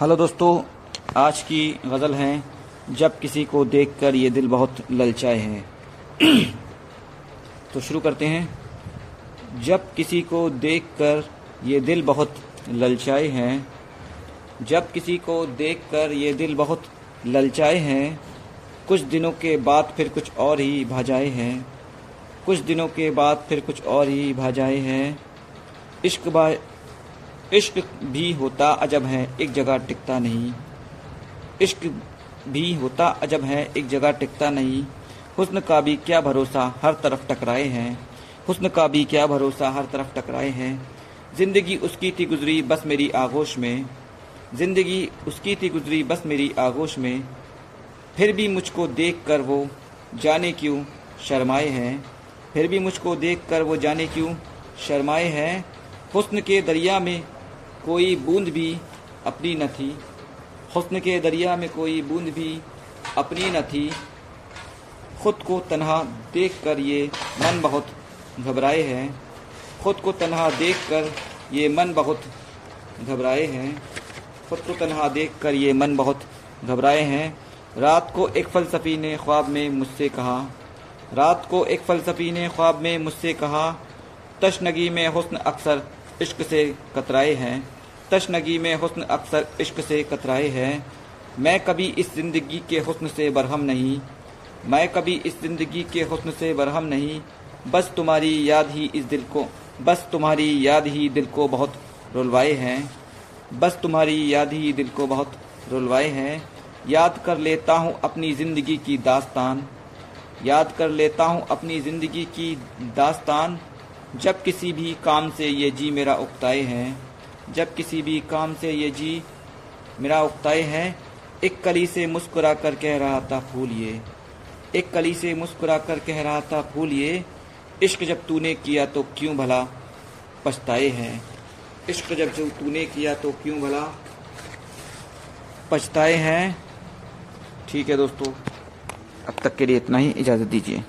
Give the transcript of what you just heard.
Hello दोस्तों, आज की गज़ल है, जब किसी को देखकर ये दिल बहुत ललचाए है। तो शुरू करते हैं। जब किसी को देखकर ये दिल बहुत ललचाए हैं, जब किसी को देखकर ये दिल बहुत ललचाए हैं, कुछ दिनों के बाद फिर कुछ और ही भाजाए हैं, कुछ दिनों के बाद फिर कुछ और ही भाजाए हैं, इश्क बा इश्क भी होता अजब है, एक जगह टिकता नहीं। इश्क भी होता अजब है, एक जगह टिकता नहीं। हुस्न का भी क्या भरोसा, हर तरफ़ टकराए हैं। हुस्न का भी क्या भरोसा, हर तरफ़ टकराए हैं। ज़िंदगी उसकी थी गुजरी, बस मेरी आगोश में। ज़िंदगी उसकी थी गुजरी, बस मेरी आगोश में। फिर भी मुझको देख कर वो जाने क्यों शर्माए हैं? फिर भी मुझको देख कर वो जाने क्यों शर्माए हैं? हुस्न के दरिया में कोई बूंद भी अपनी न थी। हुस्न के दरिया में कोई बूंद भी अपनी न थी। खुद को तन्हा देख कर ये मन बहुत घबराए हैं। खुद को तन्हा देख कर ये मन बहुत घबराए हैं। खुद को तन्हा देख कर ये मन बहुत घबराए हैं। रात को एक फ़लसफ़ी ने ख्वाब में मुझसे कहा। रात को एक फ़लसफ़ी ने ख्वाब में मुझसे कहा, तशनगी में हुस्न अक्सर इश्क से कतराए हैं। तशनगी में हुस्न अक्सर इश्क से कतराए हैं। मैं कभी इस ज़िंदगी के हुस्न से बरहम नहीं। मैं कभी इस ज़िंदगी के हुस्न से बरहम नहीं। बस तुम्हारी याद ही इस दिल को, बस तुम्हारी याद ही दिल को बहुत रुलवाए हैं। बस तुम्हारी याद ही दिल को बहुत रुलवाए हैं। याद कर लेता हूँ अपनी ज़िंदगी की दास्तान। याद कर लेता हूँ अपनी ज़िंदगी की दास्तान। जब किसी भी काम से ये जी मेरा उकताए हैं, जब किसी भी काम से ये जी मेरा उकताए हैं, एक कली से मुस्कुरा कर कह रहा था, फूल ये। एक कली से मुस्कुरा कर कह रहा था, फूल ये। इश्क जब तूने किया तो क्यों भला पछताए हैं? इश्क जब जो तूने किया तो क्यों भला पछताए हैं? ठीक है दोस्तों, अब तक के लिए इतना ही। इजाज़त दीजिए।